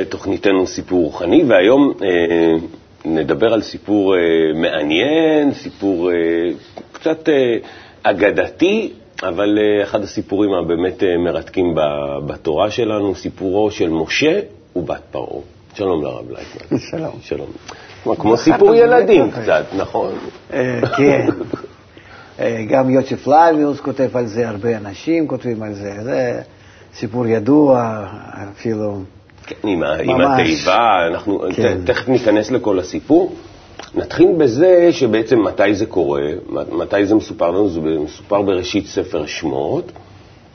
לתוכניתנו סיפור רוחני, והיום אה, נדבר על סיפור אה, מעניין, סיפור אה, קצת אה, אגדתי, אבל אה, אחד הסיפורים הבאמת אה, מרתקים בתורה שלנו, סיפורו של משה ובת פרעה. שלום לרב לייטמן. שלום. שלום. כמו, כמו סיפור ילדים קצת, נכון? אה, כן. אה, גם יוסף פלביוס כותב על זה, הרבה אנשים כותבים על זה. זה סיפור ידוע, אפילו כן, עם, עם התיבה, אנחנו כן. ת- תכף ניכנס לכל הסיפור. נתחיל בזה שבעצם מתי זה קורה, מתי זה מסופר לנו, זה מסופר בראשית ספר שמות,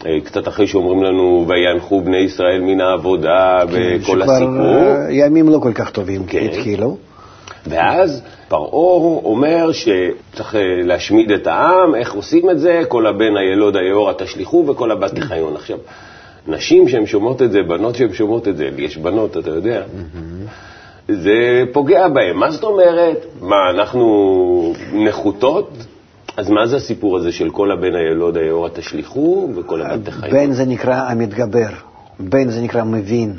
אה, קצת אחרי שאומרים לנו, ויאנחו בני ישראל מן העבודה וכל שכבר הסיפור. אה, ימים לא כל כך טובים כן. התחילו. ואז פרעה אומר שצריך אה, להשמיד את העם, איך עושים את זה? כל הבן הילוד היאורה תשליכו וכל הבת תחיון. עכשיו, נשים שהן שומעות את זה, בנות שהן שומעות את זה, יש בנות, אתה יודע, זה פוגע בהן. מה זאת אומרת? מה, אנחנו נחותות? אז מה זה הסיפור הזה של כל הבן הילוד היאורה תשליכו וכל הבת תחיון? בן זה נקרא המתגבר, בן זה נקרא מבין,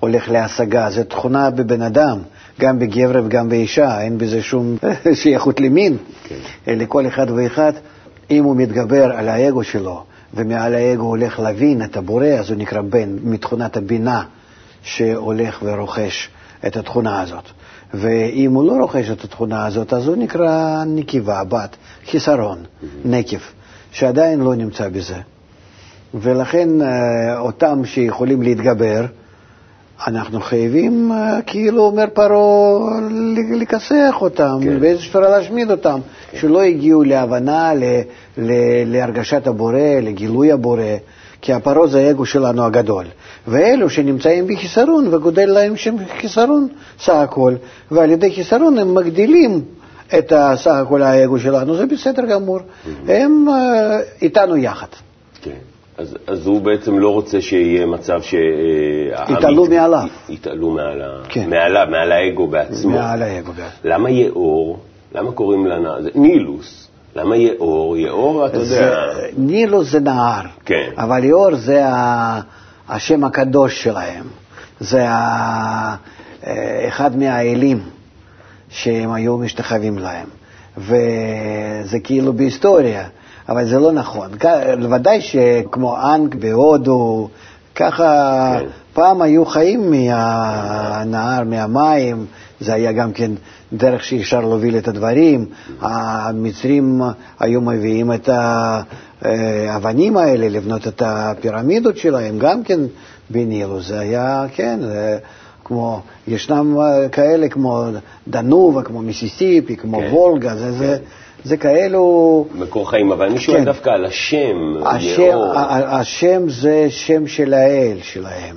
הולך להשגה, זו תכונה בבן אדם, גם בגבר וגם באישה, אין בזה שום שייכות למין. כן. לכל אחד ואחד, אם הוא מתגבר על האגו שלו, ומעל האגו הולך להבין את הבורא, אז הוא נקרא בן, מתכונת הבינה שהולך ורוכש את התכונה הזאת. ואם הוא לא רוכש את התכונה הזאת, אז הוא נקרא נקבה, בת, חיסרון, נקב, שעדיין לא נמצא בזה. ולכן אה, אותם שיכולים להתגבר, אנחנו חייבים, אה, כאילו אומר פרעה, לכסח אותם, כן. באיזו שפרה להשמיד אותם, שלא הגיעו להבנה, ל- ל- להרגשת הבורא, לגילוי הבורא, כי הפרעה זה האגו שלנו הגדול. ואלו שנמצאים בחיסרון וגודל להם שם חיסרון סך הכל, ועל ידי חיסרון הם מגדילים את סך הכל האגו שלנו, זה בסדר גמור. הם אה, איתנו יחד. כן. אז, אז הוא בעצם לא רוצה שיהיה מצב ש... אה, יתעלו מעליו. יתעלו מעל, ה- כן. מעליו, מעל האגו בעצמו. מעל האגו. גם. למה יאור? למה קוראים לה... זה נילוס. למה יאור? יאור, אתה יודע... זה- נילוס זה נהר, כן. אבל ליאור זה ה- השם הקדוש שלהם, זה ה- אה, אחד מהאלים שהם היו משתחווים להם, וזה כאילו בהיסטוריה, אבל זה לא נכון. ודאי שכמו אנג בהודו, ככה כן. פעם היו חיים מהנהר, מהמים, זה היה גם כן דרך שאפשר להוביל את הדברים. המצרים היו מביאים את האבנים האלה, לבנות את הפירמידות שלהם, גם כן בנילו. זה היה, כן, כמו, ישנם כאלה כמו דנובה, כמו מיסיסיפי, כמו כן. וולגה, זה, זה, זה כאלו... מקור חיים, אבל אני שואל כן. דווקא על השם, השם, יאור. השם זה שם של האל שלהם,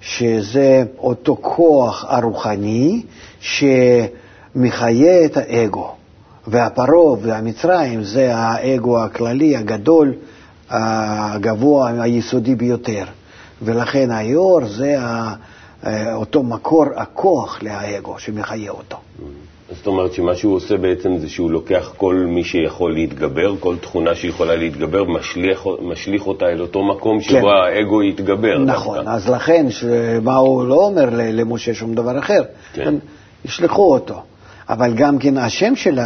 שזה אותו כוח הרוחני שמחיה את האגו. והפרעה והמצרים זה האגו הכללי, הגדול, הגבוה, היסודי ביותר. ולכן היאור זה ה- אותו מקור הכוח לאגו שמחיה אותו. זאת אומרת שמה שהוא עושה בעצם זה שהוא לוקח כל מי שיכול להתגבר, כל תכונה שיכולה להתגבר, משליך, משליך אותה אל אותו מקום שבו כן. האגו יתגבר. נכון, דווקא. אז לכן, מה הוא לא אומר למשה שום דבר אחר, כן. כן. ישלחו אותו. אבל גם כן השם של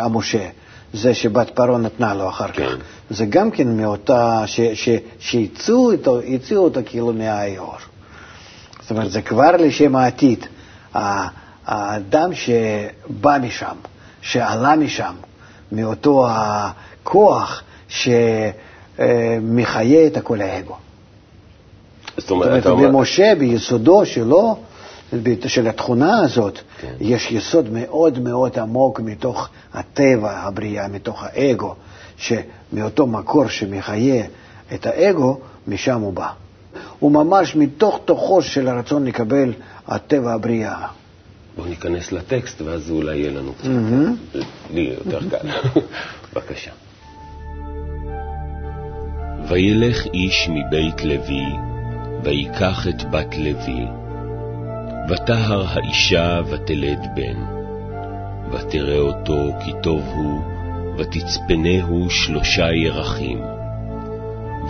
המשה, זה שבת פרעה נתנה לו אחר כן. כך, זה גם כן מאותה, שהציעו אותו, אותו כאילו מהאיור. זאת אומרת, זה כבר לשם העתיד. האדם שבא משם, שעלה משם, מאותו הכוח שמחיה את הכל האגו. זאת זאת אומרת, אומרת, אתה אומר, במשה, ביסודו שלו, של התכונה הזאת, כן. יש יסוד מאוד מאוד עמוק מתוך הטבע, הבריאה, מתוך האגו, שמאותו מקור שמחיה את האגו, משם הוא בא. הוא ממש מתוך תוכו של הרצון לקבל הטבע הבריאה. בואו ניכנס לטקסט ואז אולי יהיה לנו קצת, לי יותר קל. בבקשה. וילך איש מבית לוי, ויקח את בת לוי, ותהר האישה ותלד בן, ותראה אותו כי טוב הוא, ותצפנהו שלושה ירחים.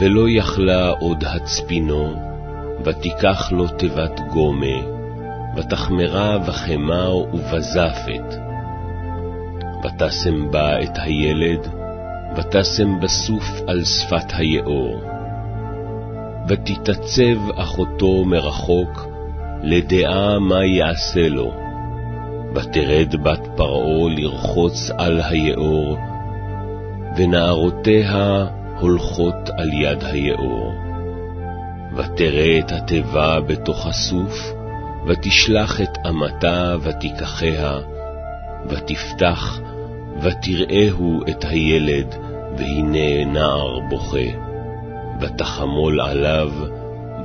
ולא יכלה עוד הצפינו, ותיקח לו תיבת גומה, ותחמרה וחמה ובזפת. ותשם בה את הילד, ותשם בסוף על שפת היאור. ותתעצב אחותו מרחוק, לדעה מה יעשה לו. ותרד בת פרעה לרחוץ על היאור, ונערותיה הולכות על יד היאור. ותראה את התיבה בתוך הסוף, ותשלח את אמתה ותיקחיה, ותפתח, ותראהו את הילד, והנה נער בוכה. ותחמול עליו,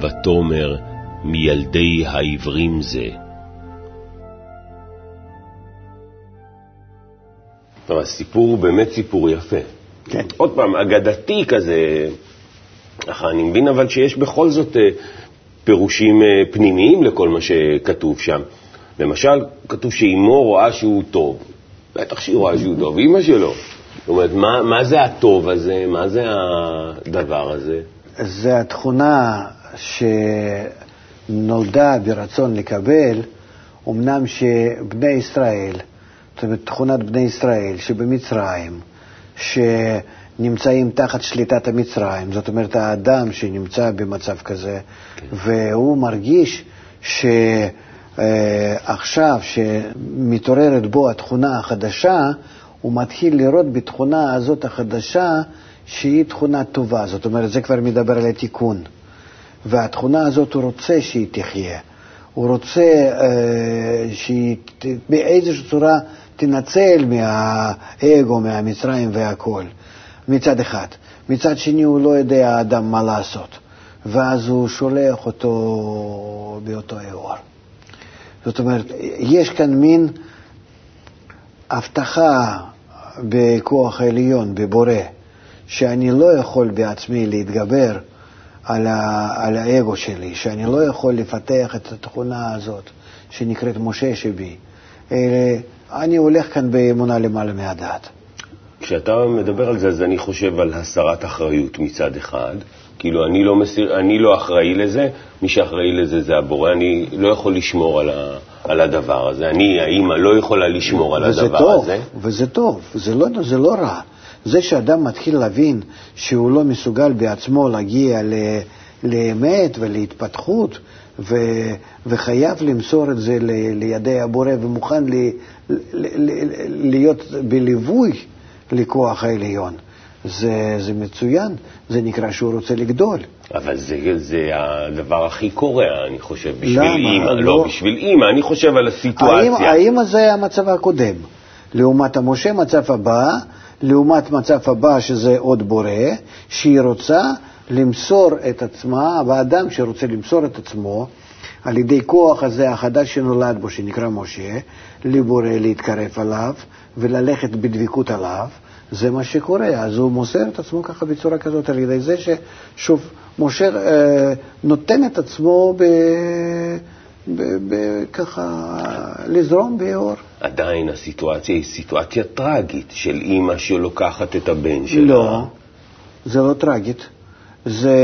ותאמר, מילדי העברים זה. טוב, הסיפור הוא באמת סיפור יפה. כן. עוד פעם, אגדתי כזה, ככה אני מבין אבל שיש בכל זאת אה, פירושים אה, פנימיים לכל מה שכתוב שם. למשל, כתוב שאימו רואה שהוא טוב. בטח שהיא רואה שהוא טוב, אימא שלו. זאת אומרת, מה, מה זה הטוב הזה? מה זה הדבר הזה? זה התכונה שנולדה ברצון לקבל, אמנם שבני ישראל, זאת אומרת, תכונת בני ישראל שבמצרים, שנמצאים תחת שליטת המצרים, זאת אומרת, האדם שנמצא במצב כזה, כן. והוא מרגיש שעכשיו, שמתעוררת בו התכונה החדשה, הוא מתחיל לראות בתכונה הזאת החדשה שהיא תכונה טובה, זאת אומרת, זה כבר מדבר על התיקון. והתכונה הזאת, הוא רוצה שהיא תחיה. הוא רוצה אה, שהיא באיזושהי צורה תנצל מהאגו, מהמצרים והכול, מצד אחד. מצד שני, הוא לא יודע האדם מה לעשות, ואז הוא שולח אותו באותו אירוע. זאת אומרת, יש כאן מין הבטחה בכוח העליון, בבורא, שאני לא יכול בעצמי להתגבר על, ה, על האגו שלי, שאני לא יכול לפתח את התכונה הזאת שנקראת משה שבי. אלא אני הולך כאן באמונה למעלה מהדעת. כשאתה מדבר על זה, אז אני חושב על הסרת אחריות מצד אחד. כאילו, אני לא, מסיר, אני לא אחראי לזה, מי שאחראי לזה זה הבורא, אני לא יכול לשמור על, ה, על הדבר הזה. אני, האימא, לא יכולה לשמור על הדבר טוב, הזה. וזה טוב, זה לא, זה לא רע. זה שאדם מתחיל להבין שהוא לא מסוגל בעצמו להגיע ל, לאמת ולהתפתחות, ו, וחייב למסור את זה ל, לידי הבורא ומוכן ל, ל, ל, להיות בליווי לכוח העליון. זה, זה מצוין, זה נקרא שהוא רוצה לגדול. אבל זה, זה הדבר הכי קורע, אני חושב, בשביל למה? אימא. לא, לא בשביל אימא, אני חושב על הסיטואציה. האמא זה המצב הקודם. לעומת המשה, מצב הבא, לעומת מצב הבא שזה עוד בורא, שהיא רוצה למסור את עצמה, והאדם שרוצה למסור את עצמו, על ידי כוח הזה החדש שנולד בו, שנקרא משה, לבורא להתקרב עליו וללכת בדבקות עליו, זה מה שקורה. אז הוא מוסר את עצמו ככה בצורה כזאת, על ידי זה ששוב, משה אה, נותן את עצמו ב... ב, ב, ככה לזרום באור. עדיין הסיטואציה היא סיטואציה טרגית של אימא שלוקחת את הבן שלה. לא, זה לא טרגית. זה,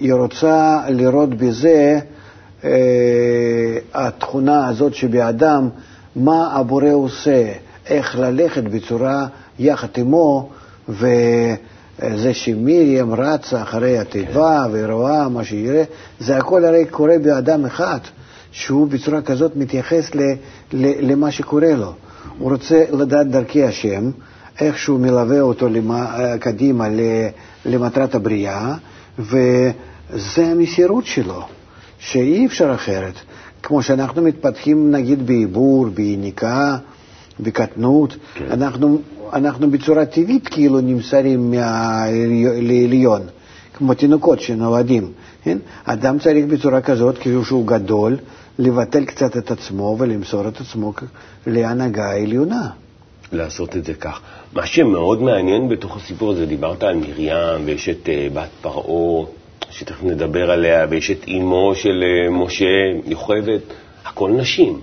היא רוצה לראות בזה אה, התכונה הזאת שבאדם, מה הבורא עושה, איך ללכת בצורה יחד עמו, וזה שמרים רצה אחרי התיבה כן. ורואה מה שיראה, זה הכל הרי קורה באדם אחד, שהוא בצורה כזאת מתייחס ל, ל, למה שקורה לו. הוא רוצה לדעת דרכי השם, איך שהוא מלווה אותו למה, קדימה למטרת הבריאה, וזה המסירות שלו, שאי אפשר אחרת. כמו שאנחנו מתפתחים נגיד בעיבור, ביניקה, בקטנות, כן. אנחנו אנחנו בצורה טבעית כאילו נמסרים לעליון, כמו תינוקות שנולדים. כן? אדם צריך בצורה כזאת, כאילו שהוא גדול, לבטל קצת את עצמו ולמסור את עצמו להנהגה העליונה. לעשות את זה כך. מה שמאוד מעניין בתוך הסיפור הזה, דיברת על מרים ויש את uh, בת פרעה, שתכף נדבר עליה, ויש את אמו של uh, משה, יוכבד, הכל נשים.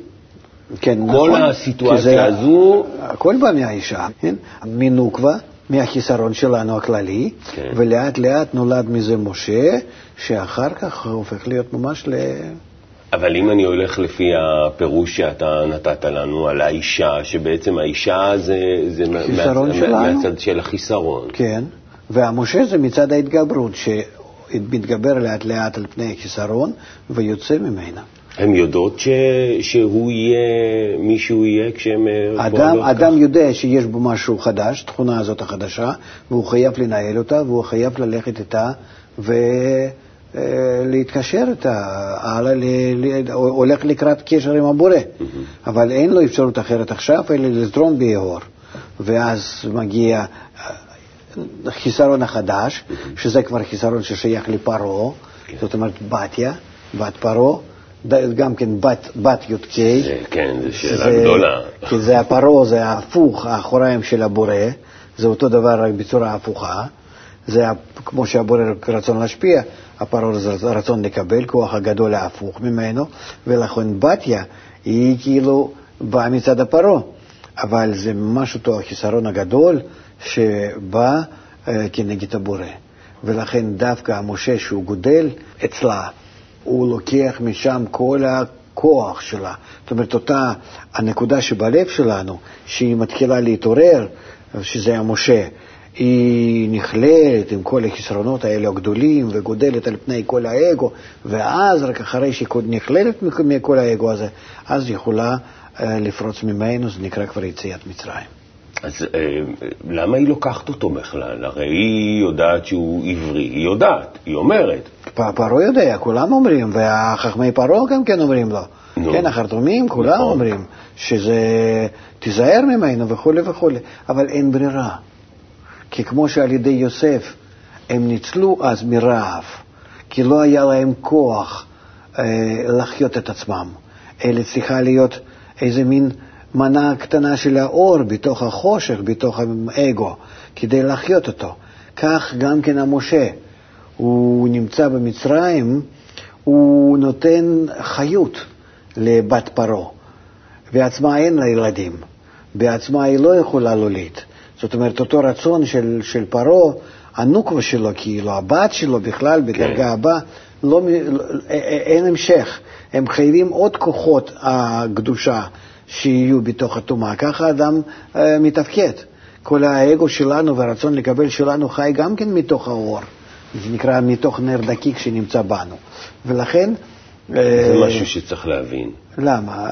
כן, כל נכון. הסיטואציה הזו... הכל בא מהאישה, כן? מנוקבה, מהחיסרון שלנו הכללי, כן. ולאט לאט נולד מזה משה, שאחר כך הופך להיות ממש ל... אבל אם אני הולך לפי הפירוש שאתה נתת לנו על האישה, שבעצם האישה זה, זה מה, שלנו. מהצד של החיסרון. כן, והמשה זה מצד ההתגברות, שמתגבר לאט לאט על פני החיסרון ויוצא ממנה. הן יודעות ש, שהוא יהיה, מי שהוא יהיה כשהן אה, אדם, פועלות אדם כך? יודע שיש בו משהו חדש, תכונה הזאת החדשה, והוא חייב לנהל אותה, והוא חייב ללכת איתה ולהתקשר איתה, הלאה, ל- ל- הולך לקראת קשר עם הבורא. אבל אין לו אפשרות אחרת עכשיו, אלא לזרום ביהור. ואז מגיע אה, חיסרון החדש, שזה כבר חיסרון ששייך לפרעה, זאת אומרת בתיה, בת פרעה, גם כן בת, בת י"ק. זה- כן, זו שאלה גדולה. כי זה הפרעה, זה ההפוך, האחוריים של הבורא, זה אותו דבר רק בצורה הפוכה. זה כמו שהבורא רצון להשפיע, הפרעה זה רצון לקבל, כוח הגדול ההפוך ממנו, ולכן בתיה היא כאילו באה מצד הפרעה, אבל זה ממש אותו החיסרון הגדול שבא אה, כנגד הבורא. ולכן דווקא המשה שהוא גודל אצלה, הוא לוקח משם כל הכוח שלה. זאת אומרת, אותה הנקודה שבלב שלנו, שהיא מתחילה להתעורר, שזה המשה, היא נכללת עם כל החסרונות האלה הגדולים וגודלת על פני כל האגו, ואז רק אחרי שהיא נכללת מכל האגו הזה, אז יכולה אה, לפרוץ ממנו, זה נקרא כבר יציאת מצרים. אז אה, למה היא לוקחת אותו בכלל? הרי היא יודעת שהוא עברי, היא יודעת, היא אומרת. פרעה יודע, כולם אומרים, והחכמי פרעה גם כן אומרים לו. נו. כן, החרטומים, כולם נכון. אומרים שזה, תיזהר ממנו וכולי וכולי, אבל אין ברירה. כי כמו שעל ידי יוסף הם ניצלו אז מרעב, כי לא היה להם כוח אה, לחיות את עצמם, אלא צריכה להיות איזה מין מנה קטנה של האור בתוך החושך, בתוך האגו, כדי לחיות אותו. כך גם כן המשה. הוא נמצא במצרים, הוא נותן חיות לבת פרעה, בעצמה אין לה ילדים, בעצמה היא לא יכולה להוליד. זאת אומרת, אותו רצון של, של פרעה, הנוקבה שלו, כאילו, הבת שלו בכלל, בדרגה הבאה, לא, לא, אין המשך. הם חייבים עוד כוחות הקדושה שיהיו בתוך הטומאה. ככה האדם אה, מתפקד. כל האגו שלנו והרצון לקבל שלנו חי גם כן מתוך האור. זה נקרא מתוך נר דקיק שנמצא בנו. ולכן... זה אה, משהו שצריך להבין. למה?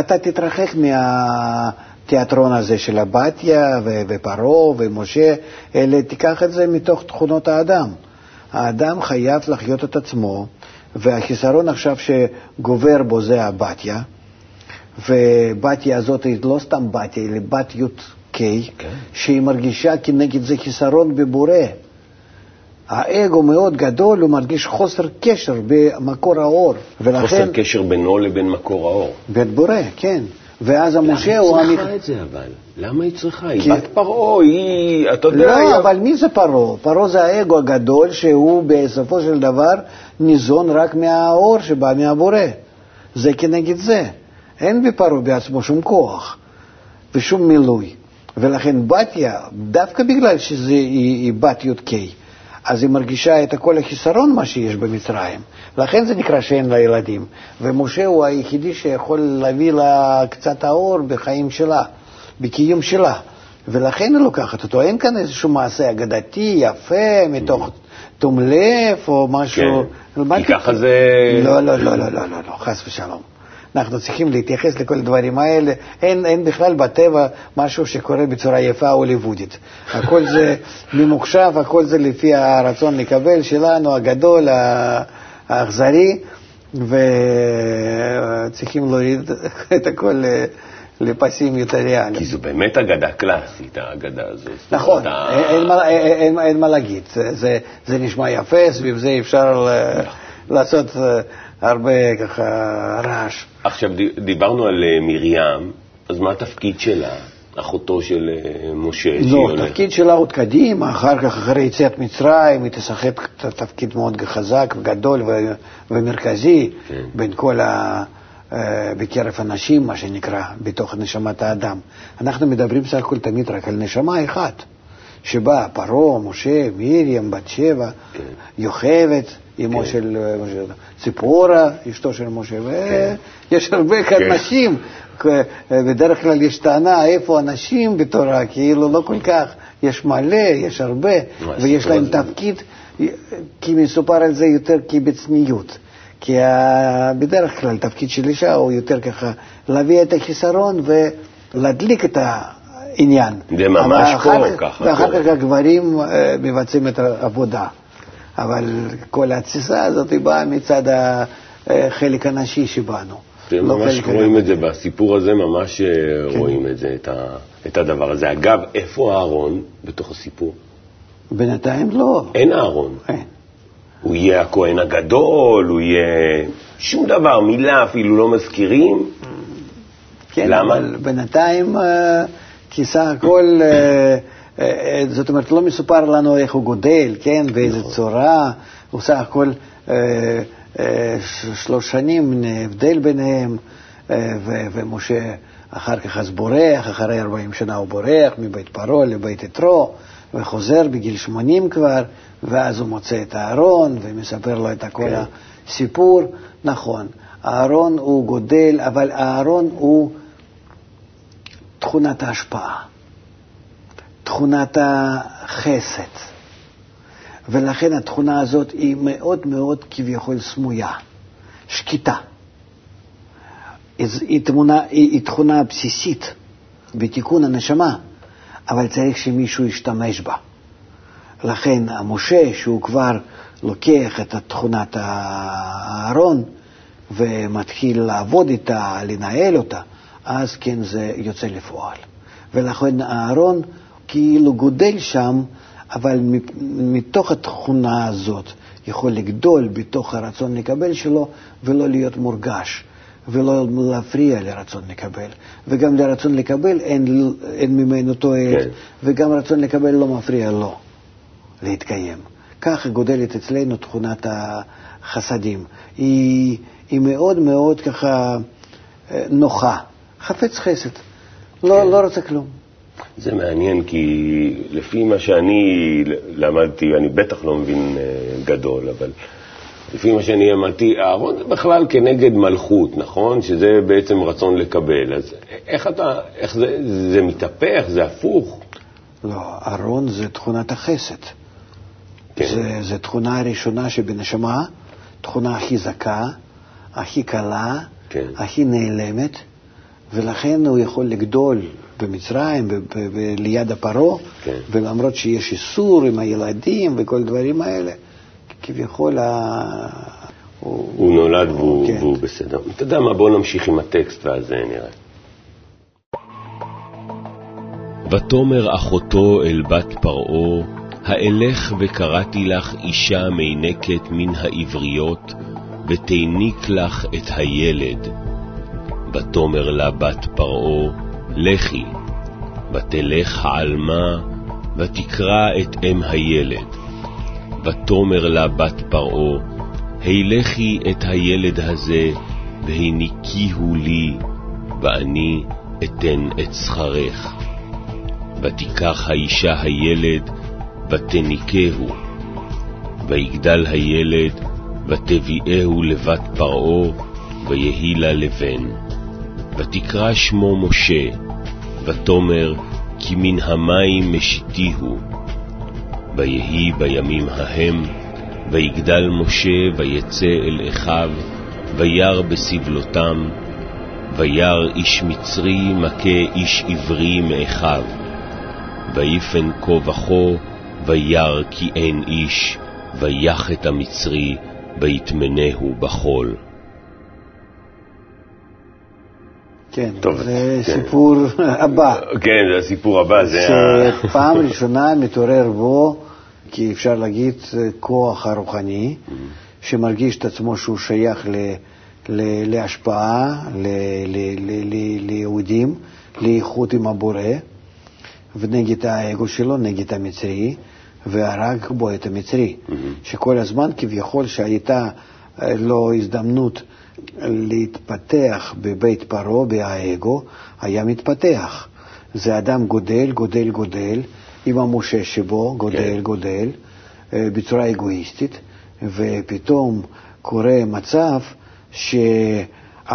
אתה תתרחק מהתיאטרון הזה של הבתיה ופרעה ומשה, אלא תיקח את זה מתוך תכונות האדם. האדם חייב לחיות את עצמו, והחיסרון עכשיו שגובר בו זה הבתיה, ובתיה הזאת היא לא סתם בתיה, אלא בת י"ק, כן. שהיא מרגישה כנגד זה חיסרון בבורא. האגו מאוד גדול, הוא מרגיש חוסר קשר במקור האור. ולכן, חוסר קשר בינו לבין מקור האור. בית בורא, כן. ואז המשה למה הוא... היא המק- צריכה את זה אבל? למה היא צריכה? היא בת פרעה, היא, אתה יודע... היא- לא, אבל מי זה פרעה? פרעה זה האגו הגדול שהוא בסופו של דבר ניזון רק מהאור שבא מהבורא. זה כנגד זה. אין בפרעה בעצמו שום כוח ושום מילוי. ולכן בתיה, דווקא בגלל שהיא היא בת י"ק, אז היא מרגישה את כל החיסרון מה שיש במצרים. לכן זה נקרא שאין לה ילדים. ומשה הוא היחידי שיכול להביא לה קצת האור בחיים שלה, בקיום שלה. ולכן היא לוקחת אותו. אין כאן איזשהו מעשה אגדתי, יפה, מתוך תום לב או משהו. כן. כי? ככה זה... לא, לא, לא, לא, לא, לא, לא, חס ושלום. אנחנו צריכים להתייחס לכל הדברים האלה. אין, אין בכלל בטבע משהו שקורה בצורה יפה הוליוודית. הכל זה ממוחשב, הכל זה לפי הרצון לקבל שלנו, הגדול, האכזרי, וצריכים להוריד את הכל לפסים יותר ריאליים. כי זו באמת אגדה קלאסית, האגדה הזאת. נכון, אין, מה, להגיד. זה, נשמע יפה, סביב זה אפשר ל- לעשות אה, הרבה ככה רעש. עכשיו, דיברנו על אה, מרים, אז מה התפקיד שלה? אחותו של אה, משה, לא. התפקיד שלה עוד קדימה, אחר כך, אחרי יציאת מצרים, היא תשחק תפקיד מאוד חזק וגדול ו- ומרכזי כן. בין כל ה... בקרב הנשים, מה שנקרא, בתוך נשמת האדם. אנחנו מדברים סך הכל תמיד רק על נשמה אחת, שבא פרעה, משה, מרים, בת שבע, כן. יוכבד, אמו כן. של אה, משה, ציפורה, אשתו של משה, ויש הרבה כאן כן. נשים. כ- בדרך כלל יש טענה איפה הנשים בתורה, כאילו לא כל כך, יש מלא, יש הרבה, ויש להם? תפקיד, כי מסופר על זה יותר כבצניעות. כי ה- בדרך כלל תפקיד של אישה הוא יותר ככה להביא את החיסרון ולהדליק את העניין. זה ממש פה כך- ככה ואחר. כך הגברים אה, מבצעים את העבודה. אבל כל התסיסה הזאת היא באה מצד החלק הנשי שבנו. אתם לא ממש רואים את זה. בסיפור הזה, ממש אה, כן. רואים את זה, את ה- את הדבר הזה. אגב, איפה אהרון בתוך הסיפור? בינתיים לא. אין אהרון. אין. הוא יהיה הכהן הגדול, הוא יהיה... שום דבר, מילה אפילו לא מזכירים. כן, למה? אבל בינתיים, אה, כי סך הכל, אה, אה, זאת אומרת, לא מסופר לנו איך הוא גודל, כן, באיזה נכון. צורה, הוא סך הכל אה, אה, שלוש שנים הבדל ביניהם, אה, ומשה אחר כך אז בורח, אחרי 40 שנה הוא בורח מבית פרעה לבית יתרו, וחוזר בגיל 80 כבר, ואז הוא מוצא את אהרון ומספר לו את כל כן. הסיפור. נכון, אהרון הוא גודל, אבל אהרון הוא תכונת ההשפעה, תכונת החסד. ולכן התכונה הזאת היא מאוד מאוד כביכול סמויה, שקטה. היא, תמונה, היא, היא תכונה בסיסית בתיקון הנשמה, אבל צריך שמישהו ישתמש בה. לכן המשה, שהוא כבר לוקח את תכונת האהרון ומתחיל לעבוד איתה, לנהל אותה, אז כן זה יוצא לפועל. ולכן האהרון כאילו גודל שם, אבל מתוך התכונה הזאת יכול לגדול בתוך הרצון לקבל שלו ולא להיות מורגש. ולא להפריע לרצון לקבל. וגם לרצון לקבל אין, אין ממנו תועלת, כן. וגם רצון לקבל לא מפריע לו להתקיים. ככה גודלת אצלנו תכונת החסדים. היא, היא מאוד מאוד ככה אה, נוחה, חפץ חסד, לא, כן. לא רוצה כלום. זה מעניין, כי לפי מה שאני למדתי, אני בטח לא מבין אה, גדול, אבל לפי מה שאני למדתי, אהרון זה בכלל כנגד מלכות, נכון? שזה בעצם רצון לקבל. אז איך אתה, איך זה, זה מתהפך, זה הפוך? לא, אהרון זה תכונת החסד. כן. זה, זה תכונה הראשונה שבנשמה, תכונה הכי זכה, הכי קלה, כן. הכי נעלמת, ולכן הוא יכול לגדול במצרים, ליד הפרעה, כן. ולמרות שיש איסור עם הילדים וכל הדברים האלה, כביכול ה... הוא, הוא נולד והוא, כן. והוא בסדר. אתה יודע מה, בוא נמשיך עם הטקסט ואז אה, נראה. ותאמר אחותו אל בת פרעה, האלך וקראתי לך אישה מינקת מן העבריות, ותיניק לך את הילד. ותאמר לה בת פרעה, לכי, ותלך העלמה, ותקרא את אם הילד. ותאמר לה בת פרעה, הילכי את הילד הזה, והניקיהו לי, ואני אתן את שכרך. ותיקח האישה הילד, ותניקהו. ויגדל הילד, ותביאהו לבת פרעה, ויהי לה לבן. ותקרא שמו משה, ותאמר, כי מן המים משיתיהו. ויהי בימים ההם, ויגדל משה, ויצא אל אחיו, וירא בסבלותם, וירא איש מצרי מכה איש עברי מאחיו. ויפן כה וכה, וירא כי אין איש, ויח את המצרי, ויטמנהו בחול. כן, טוב, זה כן. סיפור הבא. כן, זה הסיפור הבא, זה ה... שפעם ראשונה מתעורר בו, כי אפשר להגיד, כוח הרוחני, שמרגיש את עצמו שהוא שייך ל, ל, להשפעה, ל, ל, ל, ל, ליהודים, לאיכות עם הבורא, ונגד האגו שלו, נגד המצרי, והרג בו את המצרי, שכל הזמן כביכול שהייתה לו הזדמנות להתפתח בבית פרעה, באגו, היה מתפתח. זה אדם גודל, גודל, גודל, עם המשה שבו, גודל, כן. גודל, אה, בצורה אגואיסטית, ופתאום קורה מצב שהמצרי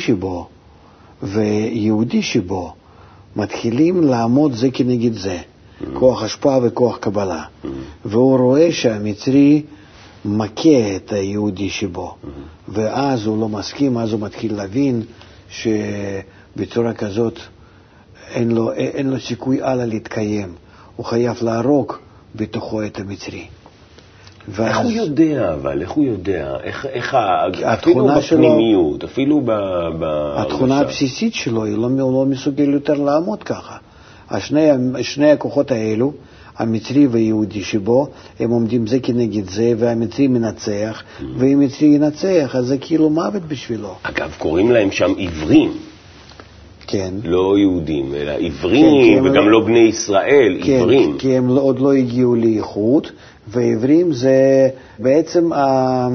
שבו ויהודי שבו מתחילים לעמוד זה כנגד זה, Mm-hmm. כוח השפעה וכוח קבלה. והוא רואה שהמצרי מכה את היהודי שבו, Mm-hmm. ואז הוא לא מסכים, אז הוא מתחיל להבין שבצורה כזאת אין לו, אין לו סיכוי הלאה להתקיים. הוא חייב להרוג בתוכו את המצרי. איך הוא יודע, אבל? איך הוא יודע? איך, איך. אפילו התכונה שלו- בפנימיות, אפילו ב... ב... התכונה בשע- הבסיסית שלו, היא לא, לא מסוגל יותר לעמוד ככה. השני, שני הכוחות האלו, המצרי והיהודי שבו, הם עומדים זה כנגד זה, והמצרי מנצח, Mm. ואם מצרי ינצח, אז זה כאילו מוות בשבילו. אגב, קוראים להם שם עיוורים, כן. לא יהודים, אלא כן, עיוורים, הם וגם לא- לא בני ישראל, כן, עיוורים. כי הם לא- עוד לא הגיעו לאיכות, ועברים זה בעצם, ה-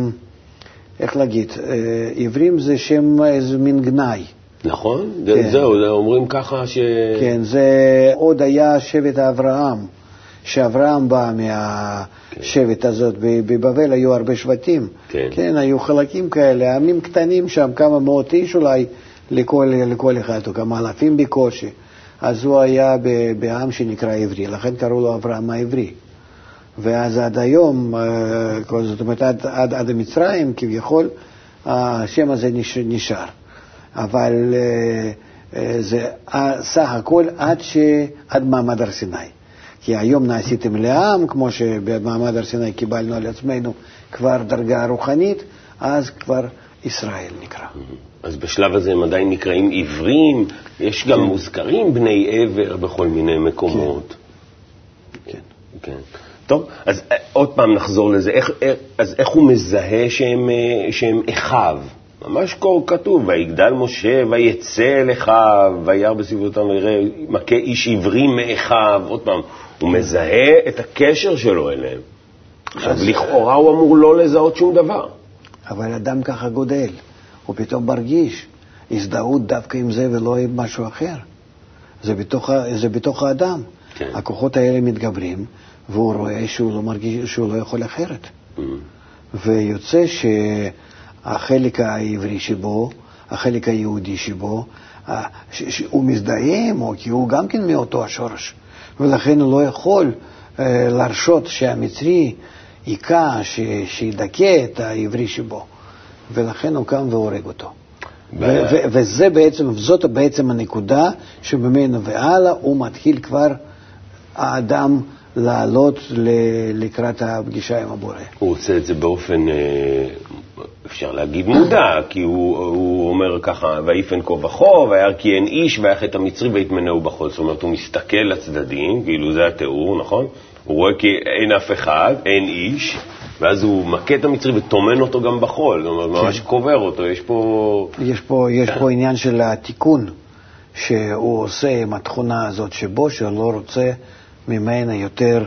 איך להגיד, אה, עברים זה שם איזה מין גנאי. נכון? כן. זהו, זה אומרים ככה ש... כן, זה עוד היה שבט אברהם, שאברהם בא מהשבט הזאת, ב- בבבל היו הרבה שבטים. כן. כן, היו חלקים כאלה, עמים קטנים שם, כמה מאות איש אולי לכל, לכל אחד, או כמה אלפים בקושי. אז הוא היה בעם שנקרא עברי, לכן קראו לו אברהם העברי. ואז עד היום, אה, זאת אומרת, עד, עד, עד המצרים כביכול, השם הזה נש- נשאר. אבל אה, אה, זה סך הכל עד, ש... עד מעמד הר סיני. כי היום נעשיתם לעם, כמו שבמעמד הר סיני קיבלנו על עצמנו כבר דרגה רוחנית, אז כבר ישראל נקרא. אז בשלב הזה הם עדיין נקראים עיוורים, יש גם מוזכרים בני עבר בכל מיני מקומות. כן. כן. טוב, אז אה, עוד פעם נחזור לזה. איך, איך, אז איך הוא מזהה שהם, אה, שהם אחיו? ממש כה כתוב, ויגדל משה ויצא אל אחיו, וירא בסביבותם ויראה, מכה איש עברי מאחיו. עוד פעם, הוא מזהה את הקשר שלו אליהם. עכשיו, לכאורה הוא אמור לא לזהות שום דבר. אבל אדם ככה גודל, הוא פתאום מרגיש הזדהות דווקא עם זה ולא עם משהו אחר. זה בתוך, זה בתוך האדם. כן. הכוחות האלה מתגברים, והוא רואה שהוא לא מרגיש, שהוא לא יכול אחרת. Mm. ויוצא שהחלק העברי שבו, החלק היהודי שבו, ה- ש- שהוא מזדהה עמו, כי הוא גם כן מאותו השורש, ולכן הוא לא יכול אה, להרשות שהמצרי היכה, ש- שידכא את העברי שבו, ולכן הוא קם והורג אותו. ו- ו- וזה בעצם, זאת בעצם הנקודה שממנו והלאה הוא מתחיל כבר, האדם, לעלות ל- לקראת הפגישה עם הבורא. הוא עושה את זה באופן, אה, אפשר להגיד מודע, כי הוא, הוא אומר ככה, ויפן כה וכה, וירא כי אין איש, ויח את המצרי ויטמנהו בחול. זאת אומרת, הוא מסתכל לצדדים, כאילו זה התיאור, נכון? הוא רואה כי אין אף אחד, אין איש, ואז הוא מכה את המצרי וטומן אותו גם בחול, זאת אומרת, ממש קובר אותו, יש פה... יש פה, יש פה עניין של התיקון שהוא עושה עם התכונה הזאת שבו, שהוא לא רוצה ממנה יותר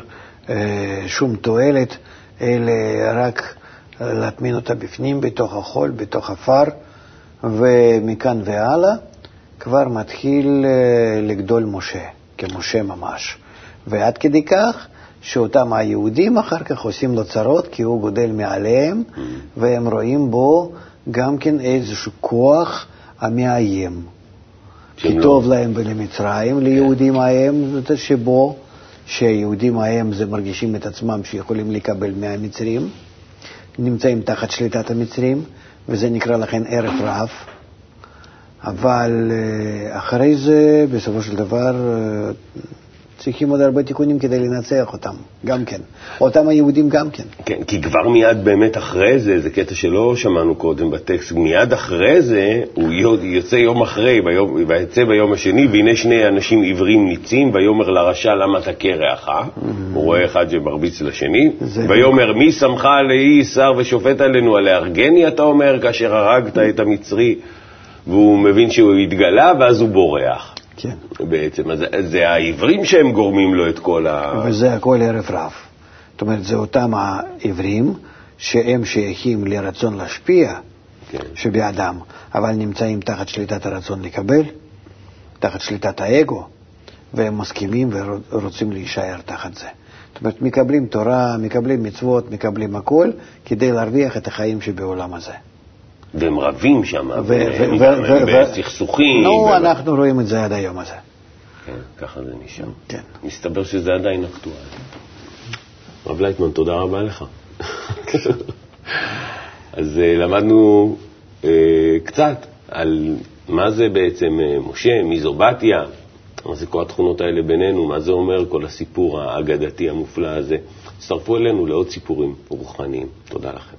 אה, שום תועלת, אלא רק להטמין אותה בפנים, בתוך החול, בתוך עפר, ומכאן והלאה כבר מתחיל אה, לגדול משה, כמשה ממש. ועד כדי כך שאותם היהודים אחר כך עושים לו צרות, כי הוא גודל מעליהם, והם רואים בו גם כן איזשהו כוח המאיים. כי שהם טוב להם ולמצרים, ליהודים ההם, שבו, שהיהודים ההם זה מרגישים את עצמם שיכולים לקבל מהמצרים, נמצאים תחת שליטת המצרים, וזה נקרא לכן ערב רב. אבל אה, אחרי זה, בסופו של דבר, אה, צריכים עוד הרבה תיקונים כדי לנצח אותם, גם כן. אותם היהודים גם כן. כן, כי כבר מיד באמת אחרי זה, זה קטע שלא שמענו קודם בטקסט, מיד אחרי זה, הוא יו- יוצא יום אחרי, ויצא ביום השני, והנה שני אנשים עיוורים ניצים, ויאמר לרשע למה תכה רעך, הוא רואה אחד שמרביץ לשני, ויאמר מי שמך עלי שר ושופט עלינו, הלהרגני אתה אומר, כאשר הרגת את המצרי, והוא מבין שהוא התגלה, ואז הוא בורח. כן. בעצם, אז זה העיוורים שהם גורמים לו את כל ה... וזה הכל רב. זאת אומרת, זה אותם העברים שהם שייכים לרצון להשפיע כן. שבאדם, אבל נמצאים תחת שליטת הרצון לקבל, תחת שליטת האגו, והם מסכימים ורוצים להישאר תחת זה. זאת אומרת, מקבלים תורה, מקבלים מצוות, מקבלים הכול, כדי להרוויח את החיים שבעולם הזה. והם רבים שם, והם בסכסוכים. נו, אנחנו רואים את זה עד היום הזה. כן, ככה זה נשאר. כן. מסתבר שזה עדיין אקטואלי. הרב לייטמן, תודה רבה לך. אז אה, למדנו אה, קצת על מה זה בעצם אה, משה, מי זו בתיה, מה זה כל התכונות האלה בינינו, מה זה אומר כל הסיפור האגדתי המופלא הזה. הצטרפו אלינו לעוד סיפורים רוחניים. תודה לכם.